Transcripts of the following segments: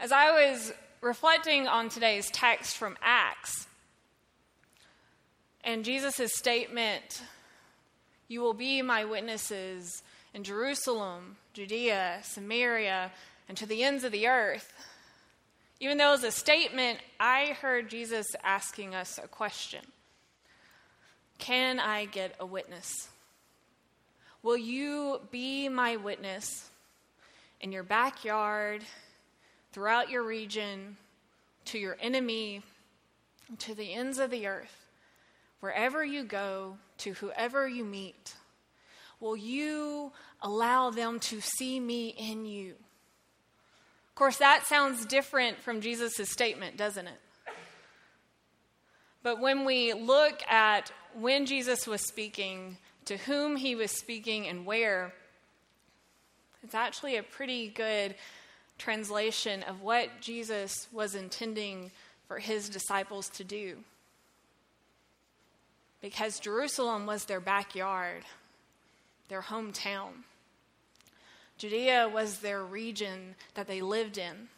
As I was reflecting on today's text from Acts and Jesus' statement, You will be my witnesses in Jerusalem, Judea, Samaria, and to the ends of the earth. Even though it was a statement, I heard Jesus asking us a question Can I get a witness? Will you be my witness in your backyard, throughout your region, to your enemy, to the ends of the earth, wherever you go, to whoever you meet? Will you allow them to see me in you? Of course, that sounds different from Jesus' statement, doesn't it? But when we look at when Jesus was speaking, to whom he was speaking, and where, it's actually a pretty good translation of what Jesus was intending for his disciples to do. Because Jerusalem was their backyard, their hometown. Judea was their region that they lived in,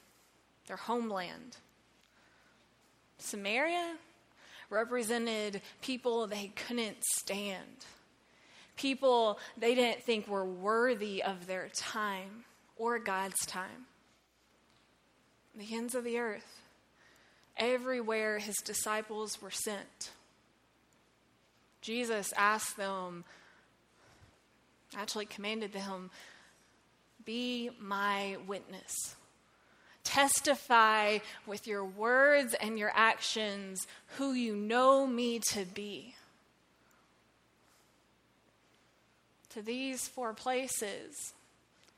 their homeland. Samaria represented people they couldn't stand people they didn't think were worthy of their time or God's time. The ends of the earth, everywhere his disciples were sent. Jesus asked them, actually commanded them, be my witness. Testify with your words and your actions who you know me to be. To these four places,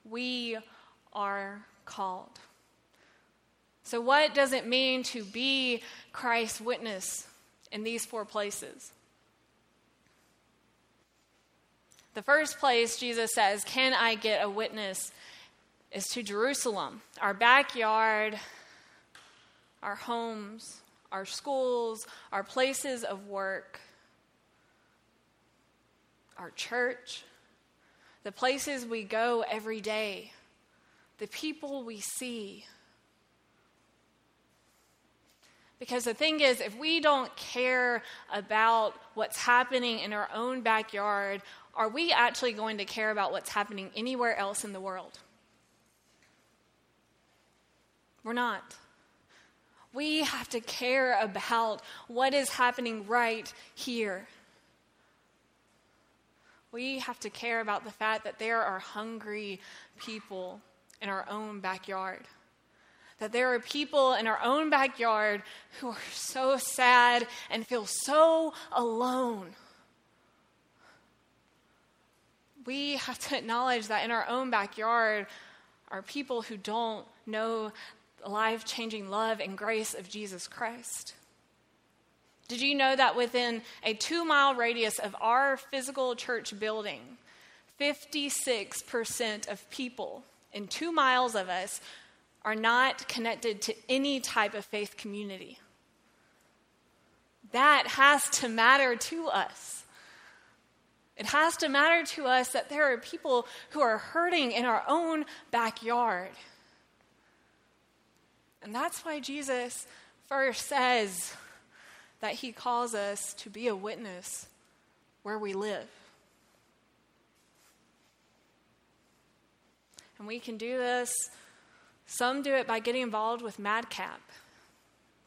we are called. So, what does it mean to be Christ's witness in these four places? The first place Jesus says, Can I get a witness? is to Jerusalem, our backyard, our homes, our schools, our places of work, our church the places we go every day, the people we see. Because the thing is, if we don't care about what's happening in our own backyard, are we actually going to care about what's happening anywhere else in the world? We're not. We have to care about what is happening right here we have to care about the fact that there are hungry people in our own backyard. That there are people in our own backyard who are so sad and feel so alone. We have to acknowledge that in our own backyard are people who don't know the life changing love and grace of Jesus Christ. Did you know that within a two mile radius of our physical church building, 56% of people in two miles of us are not connected to any type of faith community? That has to matter to us. It has to matter to us that there are people who are hurting in our own backyard. And that's why Jesus first says, that He calls us to be a witness where we live. And we can do this. Some do it by getting involved with MadCap,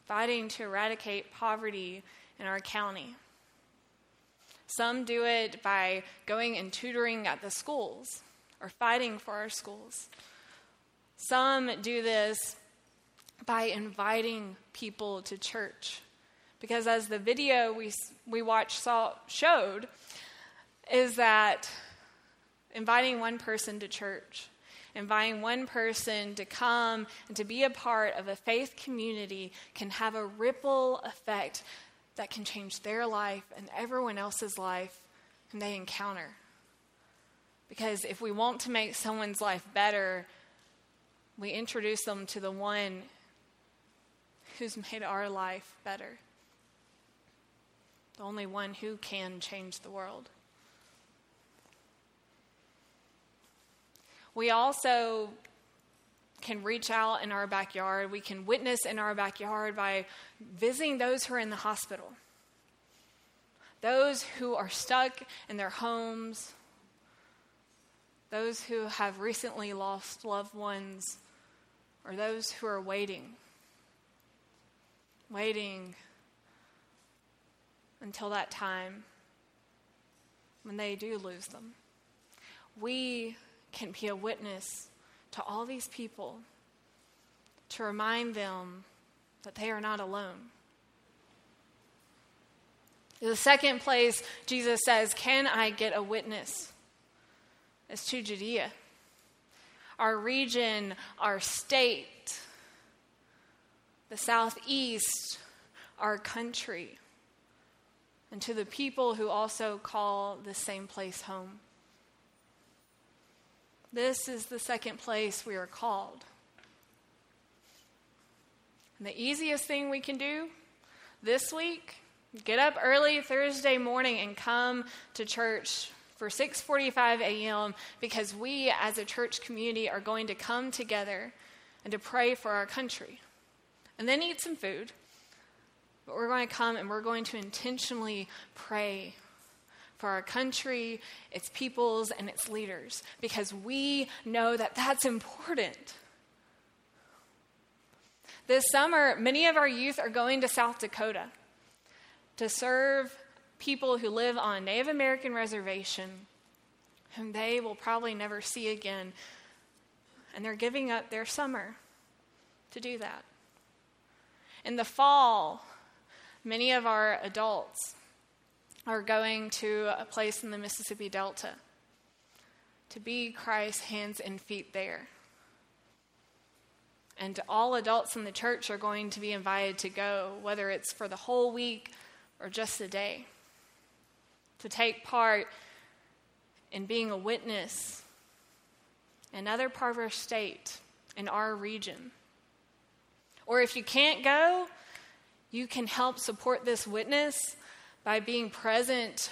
fighting to eradicate poverty in our county. Some do it by going and tutoring at the schools or fighting for our schools. Some do this by inviting people to church because as the video we, we watched saw, showed, is that inviting one person to church, inviting one person to come and to be a part of a faith community can have a ripple effect that can change their life and everyone else's life and they encounter. Because if we want to make someone's life better, we introduce them to the one who's made our life better the only one who can change the world. We also can reach out in our backyard. We can witness in our backyard by visiting those who are in the hospital, those who are stuck in their homes, those who have recently lost loved ones, or those who are waiting, waiting until that time when they do lose them. We can be a witness to all these people to remind them that they are not alone. The second place Jesus says, Can I get a witness? is to Judea. Our region, our state, the southeast, our country, and to the people who also call the same place home. This is the second place we are called. And the easiest thing we can do this week, get up early Thursday morning and come to church for 6:45 a.m. because we as a church community are going to come together and to pray for our country. And then eat some food. But we're going to come and we're going to intentionally pray for our country, its peoples, and its leaders because we know that that's important. This summer, many of our youth are going to South Dakota to serve people who live on Native American reservation whom they will probably never see again. And they're giving up their summer to do that. In the fall, many of our adults are going to a place in the Mississippi Delta to be Christ's hands and feet there. And all adults in the church are going to be invited to go, whether it's for the whole week or just a day, to take part in being a witness in another part of our state, in our region. Or if you can't go, you can help support this witness by being present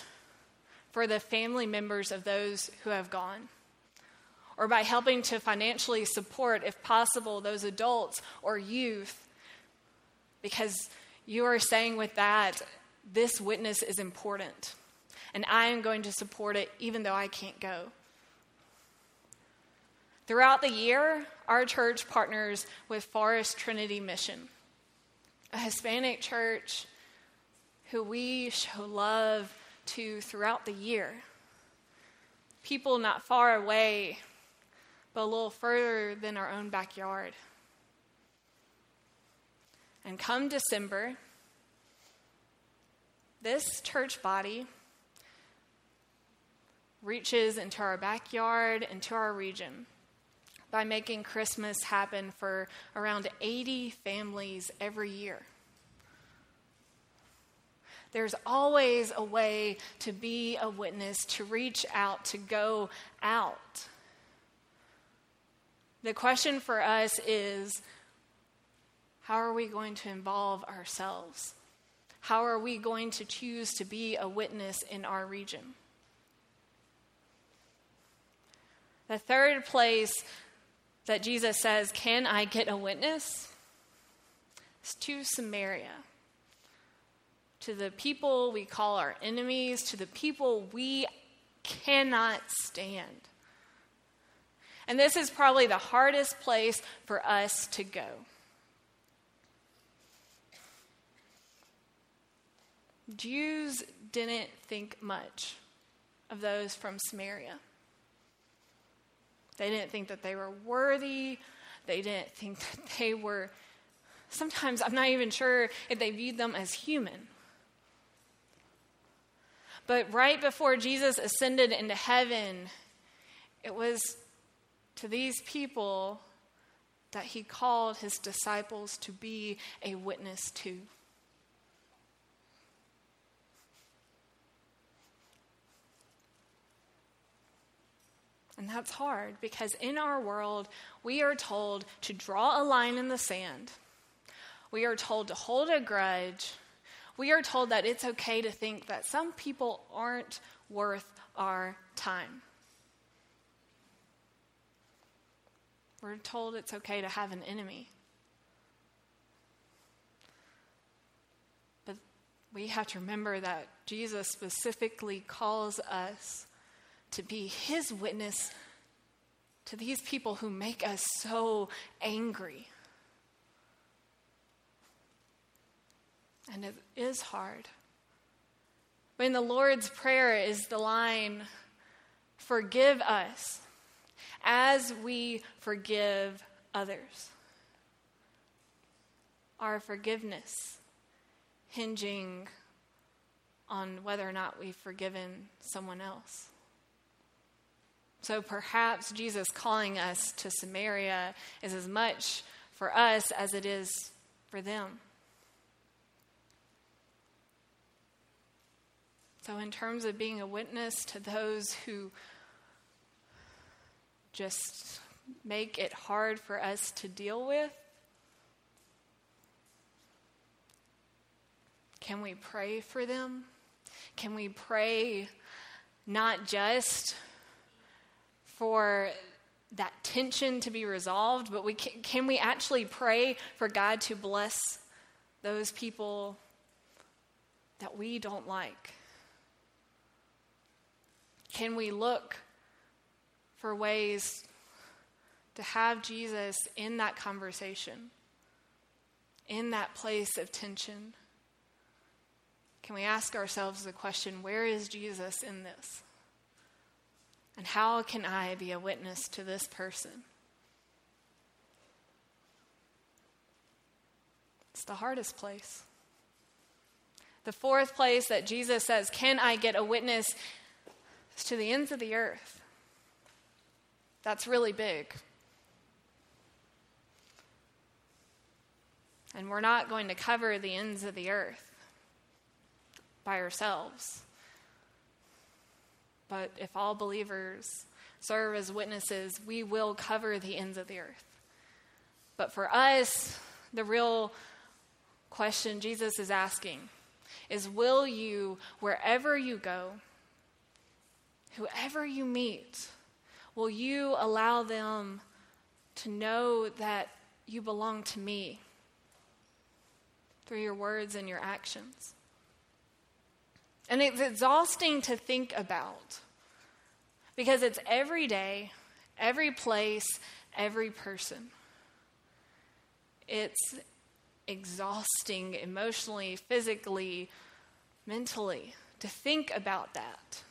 for the family members of those who have gone, or by helping to financially support, if possible, those adults or youth, because you are saying with that, this witness is important, and I am going to support it even though I can't go. Throughout the year, our church partners with Forest Trinity Mission, a Hispanic church who we show love to throughout the year. People not far away, but a little further than our own backyard. And come December, this church body reaches into our backyard, into our region, by making Christmas happen for around 80 families every year. There's always a way to be a witness, to reach out, to go out. The question for us is how are we going to involve ourselves? How are we going to choose to be a witness in our region? The third place that Jesus says, Can I get a witness? is to Samaria to the people we call our enemies, to the people we cannot stand. And this is probably the hardest place for us to go. Jews didn't think much of those from Samaria. They didn't think that they were worthy. They didn't think that they were, sometimes I'm not even sure if they viewed them as human. But right before Jesus ascended into heaven, it was to these people that he called his disciples to be a witness to. And that's hard because in our world, we are told to draw a line in the sand. We are told to hold a grudge we are told that it's okay to think that some people aren't worth our time. We're told it's okay to have an enemy. But we have to remember that Jesus specifically calls us to be his witness to these people who make us so angry. And it is hard. But in the Lord's Prayer is the line, forgive us as we forgive others. Our forgiveness hinging on whether or not we've forgiven someone else. So perhaps Jesus calling us to Samaria is as much for us as it is for them. So, in terms of being a witness to those who just make it hard for us to deal with? Can we pray for them? Can we pray not just for that tension to be resolved, but we can, can we actually pray for God to bless those people that we don't like? Can we look for ways to have Jesus in that conversation, in that place of tension? Can we ask ourselves the question where is Jesus in this? And how can I be a witness to this person? It's the hardest place. The fourth place that Jesus says, Can I get a witness? To the ends of the earth. That's really big. And we're not going to cover the ends of the earth by ourselves. But if all believers serve as witnesses, we will cover the ends of the earth. But for us, the real question Jesus is asking is Will you, wherever you go, whoever you meet, Will you allow them to know that you belong to me through your words and your actions? And it's exhausting to think about because it's every day, every place, every person. It's exhausting emotionally, physically, mentally to think about that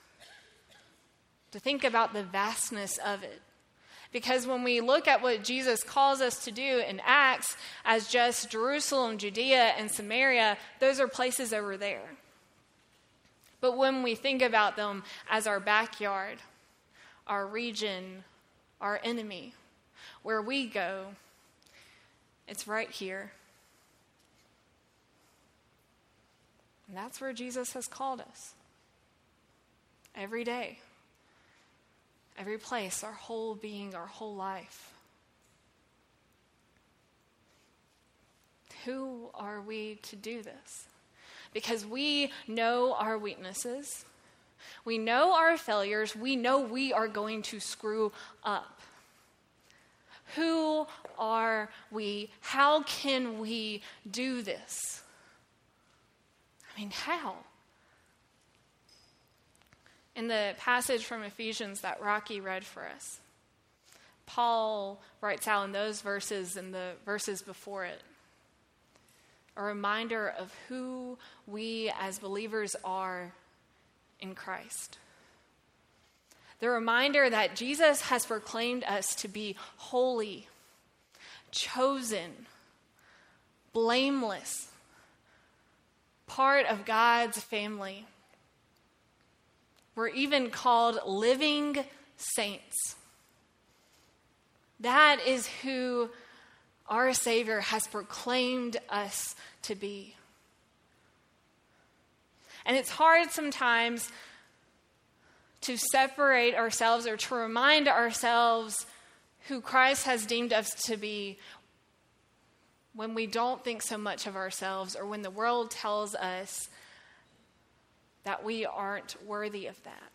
to think about the vastness of it. Because when we look at what Jesus calls us to do in Acts as just Jerusalem, Judea, and Samaria, those are places over there. But when we think about them as our backyard, our region, our enemy, where we go, it's right here. And that's where Jesus has called us every day every place, our whole being, our whole life. Who are we to do this? Because we know our weaknesses, we know our failures, we know we are going to screw up. Who are we? How can we do this? I mean, how? In the passage from Ephesians that Rocky read for us, Paul writes out in those verses and the verses before it a reminder of who we as believers are in Christ. The reminder that Jesus has proclaimed us to be holy, chosen, blameless, part of God's family. We're even called living saints. That is who our Savior has proclaimed us to be. And it's hard sometimes to separate ourselves or to remind ourselves who Christ has deemed us to be when we don't think so much of ourselves or when the world tells us that we aren't worthy of that.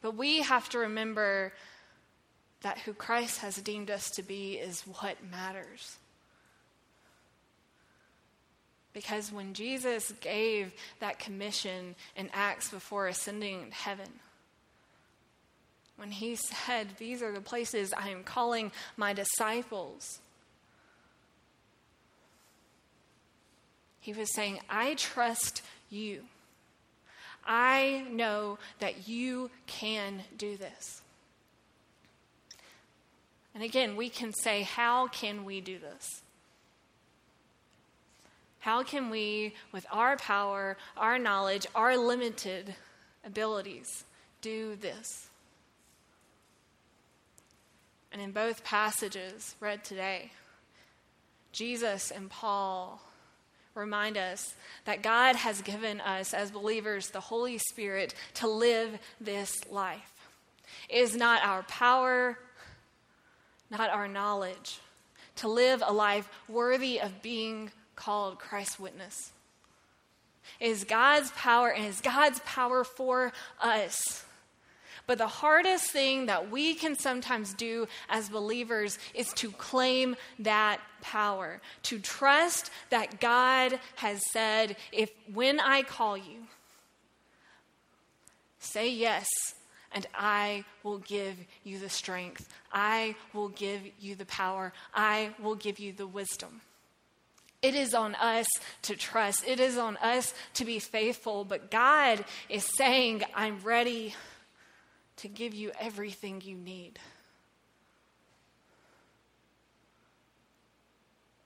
But we have to remember that who Christ has deemed us to be is what matters. Because when Jesus gave that commission in Acts before ascending to heaven, when he said, These are the places I am calling my disciples, he was saying, I trust you. I know that you can do this. And again, we can say, How can we do this? How can we, with our power, our knowledge, our limited abilities, do this? And in both passages read today, Jesus and Paul remind us that God has given us, as believers, the Holy Spirit to live this life. It is not our power, not our knowledge, to live a life worthy of being called Christ's witness. It is God's power and is God's power for us. But the hardest thing that we can sometimes do as believers is to claim that power, to trust that God has said, if when I call you, say yes, and I will give you the strength. I will give you the power. I will give you the wisdom. It is on us to trust. It is on us to be faithful. But God is saying, I'm ready to give you everything you need.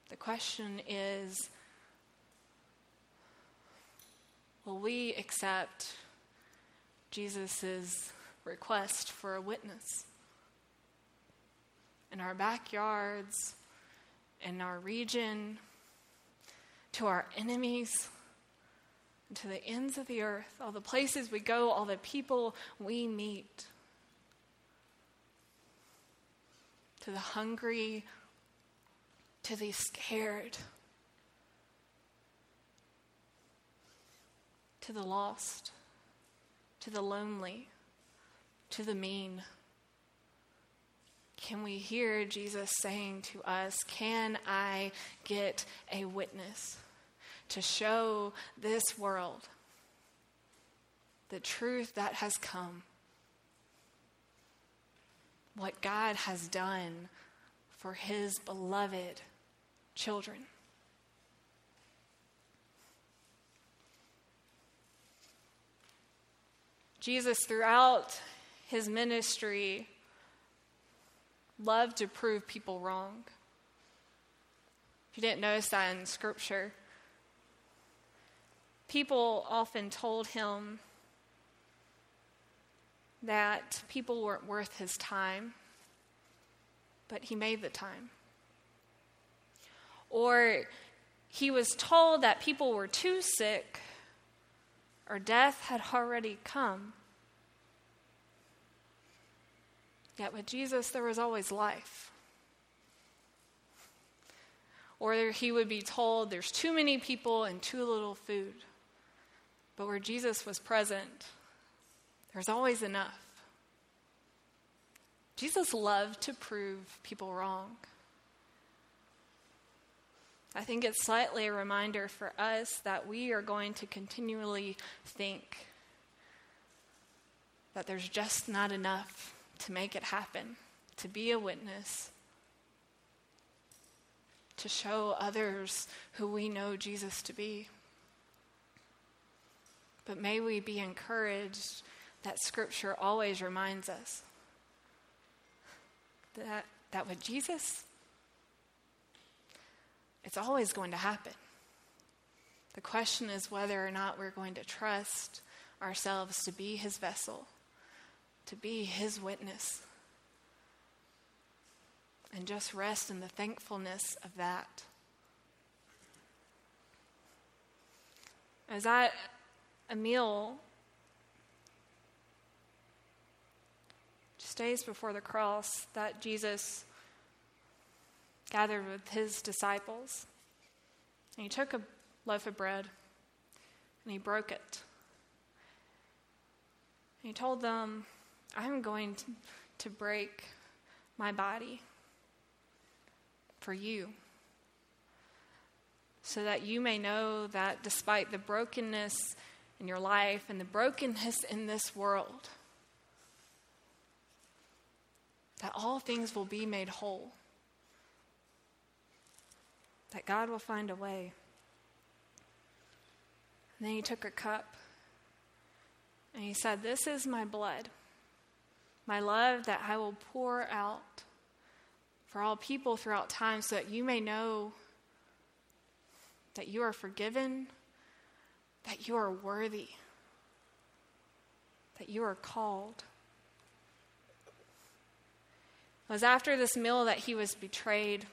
The question is will we accept Jesus' request for a witness? In our backyards, in our region, to our enemies, to the ends of the earth, all the places we go, all the people we meet, to the hungry, to the scared, to the lost, to the lonely, to the mean. Can we hear Jesus saying to us, Can I get a witness? To show this world the truth that has come, what God has done for his beloved children. Jesus, throughout his ministry, loved to prove people wrong. If you didn't notice that in Scripture, people often told him that people weren't worth his time, but he made the time. Or he was told that people were too sick or death had already come. Yet with Jesus, there was always life. Or he would be told there's too many people and too little food. But where Jesus was present, there's always enough. Jesus loved to prove people wrong. I think it's slightly a reminder for us that we are going to continually think that there's just not enough to make it happen, to be a witness, to show others who we know Jesus to be. But may we be encouraged that Scripture always reminds us that, that with Jesus, it's always going to happen. The question is whether or not we're going to trust ourselves to be His vessel, to be His witness, and just rest in the thankfulness of that. As I Emil stays before the cross that Jesus gathered with his disciples. And he took a loaf of bread and he broke it. And he told them, I'm going to break my body for you. So that you may know that despite the brokenness in your life and the brokenness in this world, that all things will be made whole. That God will find a way. And then he took a cup and he said, This is my blood, my love that I will pour out for all people throughout time so that you may know that you are forgiven, that you are worthy, that you are called. It was after this meal that he was betrayed.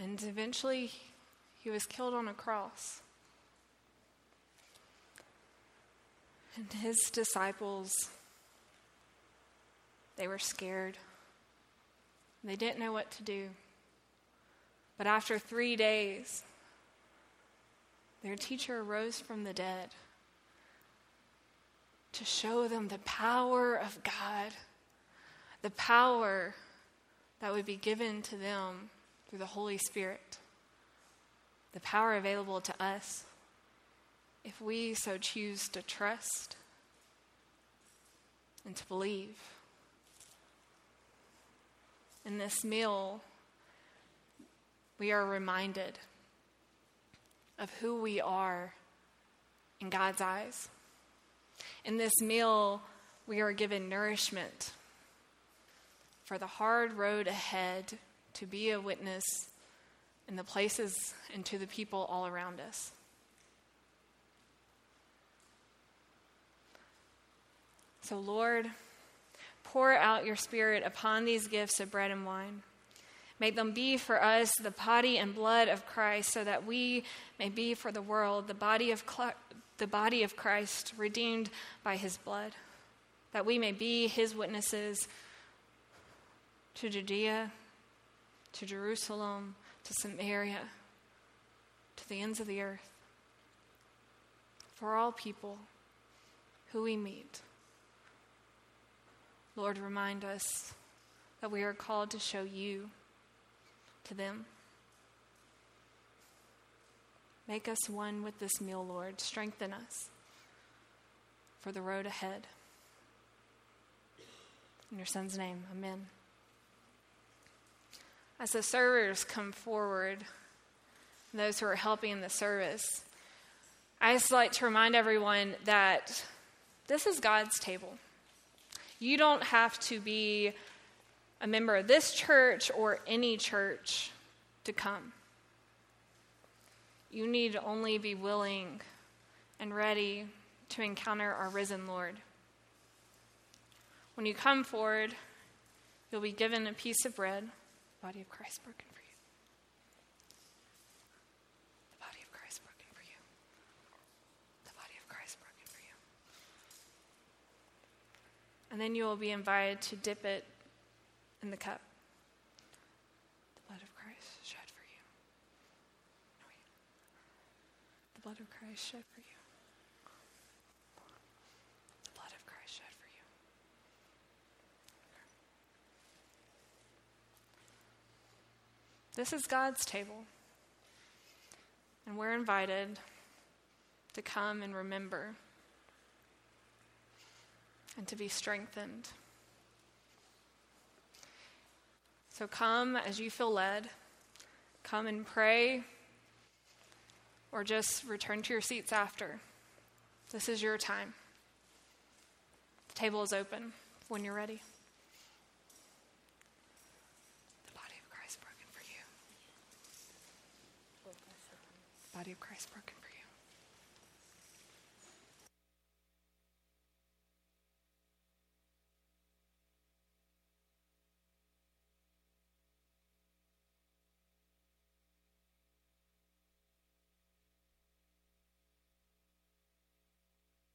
And eventually, he was killed on a cross. And his disciples, they were scared. They didn't know what to do. But after three days, their teacher rose from the dead to show them the power of God, the power that would be given to them through the Holy Spirit, the power available to us if we so choose to trust and to believe. In this meal, we are reminded of who we are in God's eyes. In this meal, we are given nourishment for the hard road ahead to be a witness in the places and to the people all around us. So, Lord, pour out your Spirit upon these gifts of bread and wine. Make them be for us the body and blood of Christ, so that we may be for the world the body of, Cl- the body of Christ, redeemed by his blood, that we may be his witnesses to Judea, to Jerusalem, to Samaria, to the ends of the earth, for all people who we meet. Lord, remind us that we are called to show you to them. Make us one with this meal, Lord. Strengthen us for the road ahead. In your Son's name, amen. As the servers come forward, those who are helping in the service, I just like to remind everyone that this is God's table. You don't have to be a member of this church or any church to come. You need only be willing and ready to encounter our risen Lord. When you come forward, you'll be given a piece of bread, body of Christ broken for you. The body of Christ broken for you. The body of Christ broken for you. And then you will be invited to dip it in the cup. The blood of Christ shed for you. No. The blood of Christ shed for you. The blood of Christ shed for you. This is God's table. And we're invited to come and remember and to be strengthened. So come as you feel led. Come and pray, or just return to your seats after. This is your time. The table is open when you're ready. The body of Christ broken for you. The body of Christ broken.